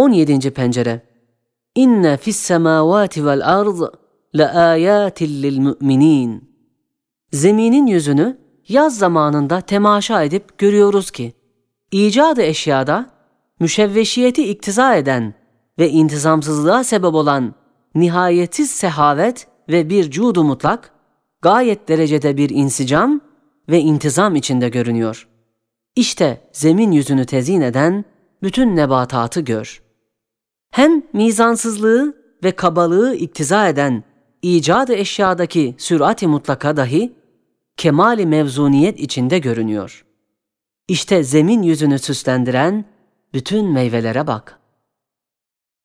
17. pencere İnne fis semavati vel arz la ayatin lil mu'minin. Zeminin yüzünü yaz zamanında temaşa edip görüyoruz ki icadı eşyada müşevveşiyeti iktiza eden ve intizamsızlığa sebep olan nihayetsiz sehavet ve bir cudu mutlak gayet derecede bir insicam ve intizam içinde görünüyor. İşte zemin yüzünü tezin eden bütün nebatatı gör. Hem mizansızlığı ve kabalığı iktiza eden icadı eşyadaki sürati mutlaka dahi kemali mevzuniyet içinde görünüyor. İşte zemin yüzünü süslendiren bütün meyvelere bak.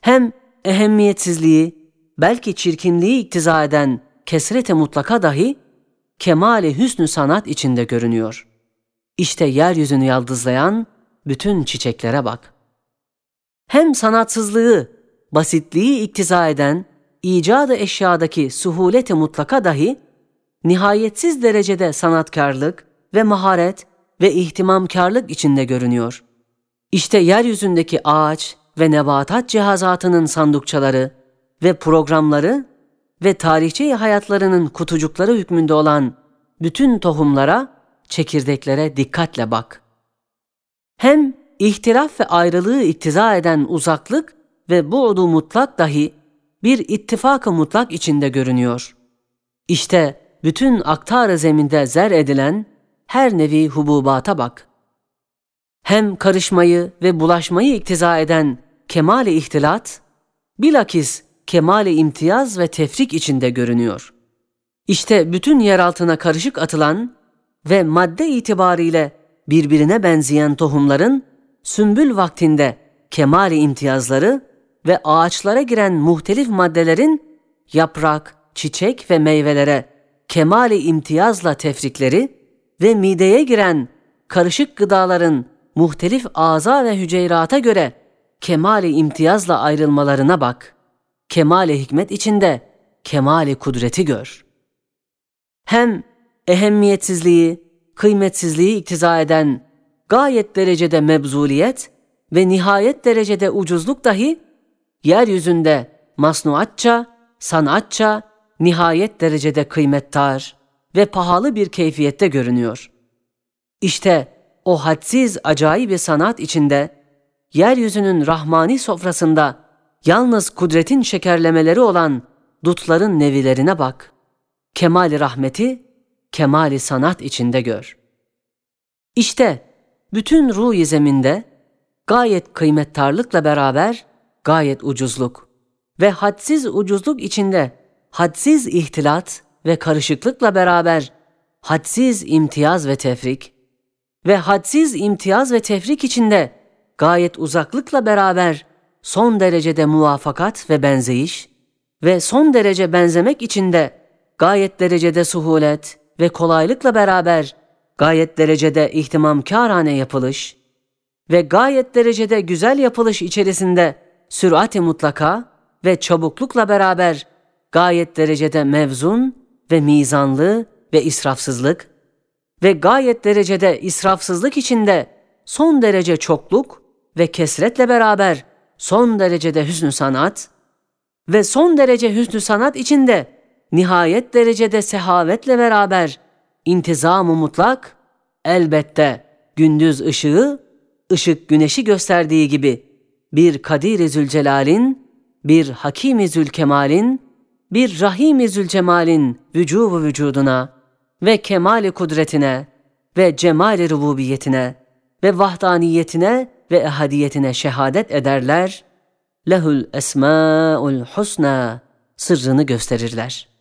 Hem ehemmiyetsizliği, belki çirkinliği iktiza eden kesrete mutlaka dahi kemali hüsnü sanat içinde görünüyor. İşte yeryüzünü yaldızlayan bütün çiçeklere bak. Hem sanatsızlığı, basitliği iktiza eden icadı eşyadaki suhuleti mutlaka dahi nihayetsiz derecede sanatkarlık ve maharet ve ihtimamkarlık içinde görünüyor. İşte yeryüzündeki ağaç ve nebatat cihazatının sandukçaları ve programları ve tarihçi hayatlarının kutucukları hükmünde olan bütün tohumlara, çekirdeklere dikkatle bak. Hem ihtilaf ve ayrılığı iktiza eden uzaklık ve bu'du mutlak dahi bir ittifakı mutlak içinde görünüyor. İşte bütün aktar zeminde zer edilen her nevi hububata bak. Hem karışmayı ve bulaşmayı iktiza eden kemale ihtilat, bilakis kemale imtiyaz ve tefrik içinde görünüyor. İşte bütün yer altına karışık atılan ve madde itibariyle birbirine benzeyen tohumların sümbül vaktinde kemali imtiyazları ve ağaçlara giren muhtelif maddelerin yaprak, çiçek ve meyvelere kemali imtiyazla tefrikleri ve mideye giren karışık gıdaların muhtelif ağza ve hüceyrata göre kemali imtiyazla ayrılmalarına bak. Kemali hikmet içinde kemali kudreti gör. Hem ehemmiyetsizliği, kıymetsizliği iktiza eden gayet derecede mebzuliyet ve nihayet derecede ucuzluk dahi yeryüzünde masnuatça, sanatça, nihayet derecede kıymettar ve pahalı bir keyfiyette görünüyor. İşte o hadsiz acayip bir sanat içinde, yeryüzünün rahmani sofrasında yalnız kudretin şekerlemeleri olan dutların nevilerine bak. Kemali rahmeti, kemali sanat içinde gör. İşte bütün ruh zeminde gayet kıymettarlıkla beraber gayet ucuzluk ve hadsiz ucuzluk içinde hadsiz ihtilat ve karışıklıkla beraber hadsiz imtiyaz ve tefrik ve hadsiz imtiyaz ve tefrik içinde gayet uzaklıkla beraber son derecede muvafakat ve benzeyiş ve son derece benzemek içinde gayet derecede suhulet ve kolaylıkla beraber gayet derecede ihtimamkârane yapılış ve gayet derecede güzel yapılış içerisinde sürati mutlaka ve çabuklukla beraber gayet derecede mevzun ve mizanlı ve israfsızlık ve gayet derecede israfsızlık içinde son derece çokluk ve kesretle beraber son derecede hüsnü sanat ve son derece hüsnü sanat içinde nihayet derecede sehavetle beraber intizamı mutlak elbette gündüz ışığı ışık güneşi gösterdiği gibi bir Kadir-i Zülcelal'in, bir Hakim-i Zülkemal'in, bir Rahim-i Zülcemal'in vücubu vücuduna ve kemali kudretine ve cemali rububiyetine ve vahdaniyetine ve ehadiyetine şehadet ederler. Lehul esmaul husna sırrını gösterirler.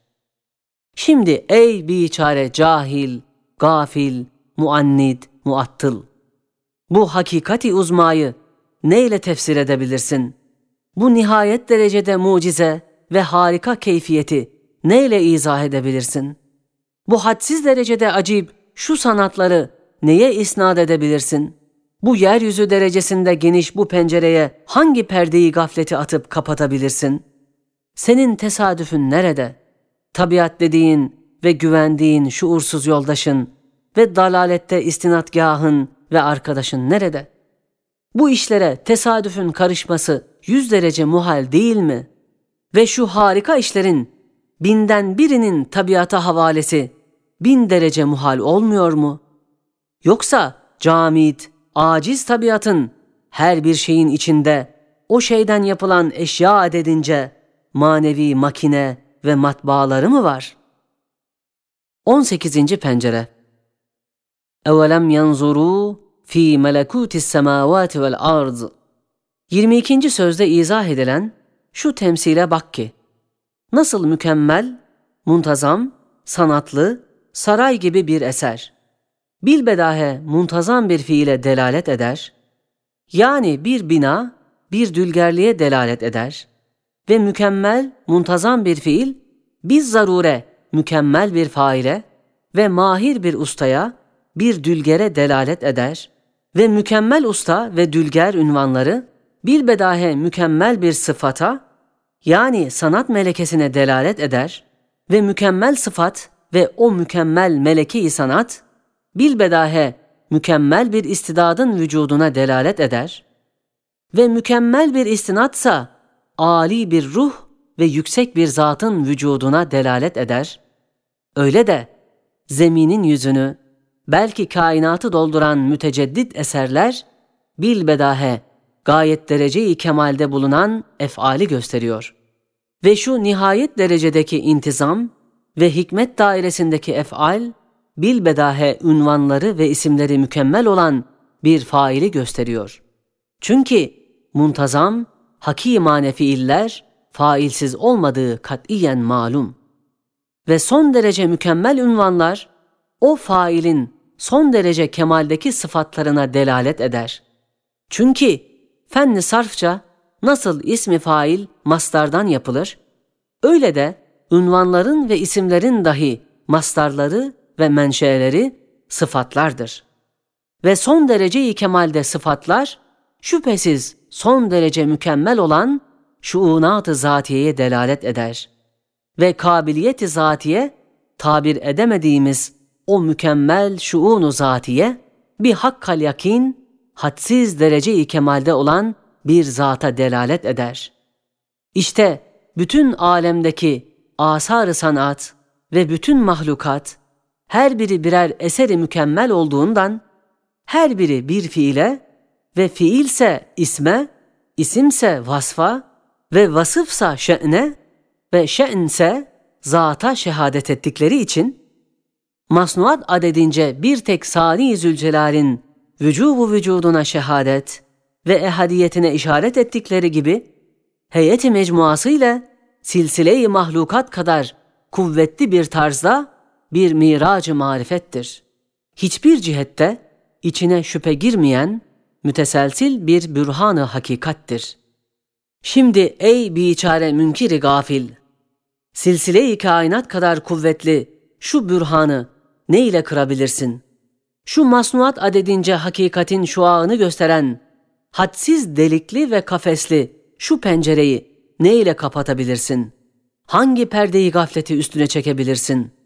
Şimdi ey biçare cahil, gafil, muannid, muattıl. Bu hakikati uzmayı neyle tefsir edebilirsin? Bu nihayet derecede mucize ve harika keyfiyeti neyle izah edebilirsin? Bu hadsiz derecede acip şu sanatları neye isnat edebilirsin? Bu yeryüzü derecesinde geniş bu pencereye hangi perdeyi gafleti atıp kapatabilirsin? Senin tesadüfün nerede? Tabiat dediğin ve güvendiğin şuursuz yoldaşın ve dalalette istinatgahın ve arkadaşın nerede? Bu işlere tesadüfün karışması yüz derece muhal değil mi? Ve şu harika işlerin binden birinin tabiata havalesi bin derece muhal olmuyor mu? Yoksa camit, aciz tabiatın her bir şeyin içinde o şeyden yapılan eşya adedince manevi makine ve matbaaları mı var? 18. pencere Evelem yanzuru fi melekutis semavati vel ard 22. sözde izah edilen şu temsile bak ki nasıl mükemmel, muntazam, sanatlı, saray gibi bir eser bilbedahe muntazam bir fiile delalet eder. Yani bir bina bir dülgerliğe delalet eder ve mükemmel, muntazam bir fiil biz zarure mükemmel bir faile ve mahir bir ustaya bir dülgere delalet eder ve mükemmel usta ve dülger ünvanları bilbedahe mükemmel bir sıfata yani sanat melekesine delalet eder ve mükemmel sıfat ve o mükemmel meleki sanat bilbedahe mükemmel bir istidadın vücuduna delalet eder ve mükemmel bir istinatsa âli bir ruh ve yüksek bir zatın vücuduna delalet eder. Öyle de zeminin yüzünü belki kainatı dolduran müteceddit eserler bilbedahe gayet dereceyi kemalde bulunan efali gösteriyor. Ve şu nihayet derecedeki intizam ve hikmet dairesindeki efal bilbedahe ünvanları ve isimleri mükemmel olan bir faili gösteriyor. Çünkü muntazam, hakimane fiiller failsiz olmadığı katiyen malum. Ve son derece mükemmel ünvanlar o failin son derece kemaldeki sıfatlarına delalet eder. Çünkü fenni sarfça nasıl ismi fail mastardan yapılır, öyle de ünvanların ve isimlerin dahi mastarları ve menşeleri sıfatlardır. Ve son derece kemalde sıfatlar, şüphesiz son derece mükemmel olan şuunat-ı zatiyeye delalet eder. Ve kabiliyet-i zatiye, tabir edemediğimiz o mükemmel şuunu zatiye, bir hakkal yakin, hadsiz derece-i kemalde olan bir zata delalet eder. İşte bütün alemdeki asar-ı sanat ve bütün mahlukat, her biri birer eseri mükemmel olduğundan, her biri bir fiile ve fiilse isme, isimse vasfa ve vasıfsa şe'ne ve şe'nse zata şehadet ettikleri için, masnuat adedince bir tek Sani Zülcelal'in vücubu vücuduna şehadet ve ehadiyetine işaret ettikleri gibi, heyeti mecmuası ile silsile-i mahlukat kadar kuvvetli bir tarzda bir miracı marifettir. Hiçbir cihette içine şüphe girmeyen müteselsil bir bürhanı hakikattir. Şimdi ey biçare münkiri gafil, silsile-i kainat kadar kuvvetli şu bürhanı ne ile kırabilirsin? Şu masnuat adedince hakikatin şuağını gösteren, hadsiz delikli ve kafesli şu pencereyi ne ile kapatabilirsin? Hangi perdeyi gafleti üstüne çekebilirsin?''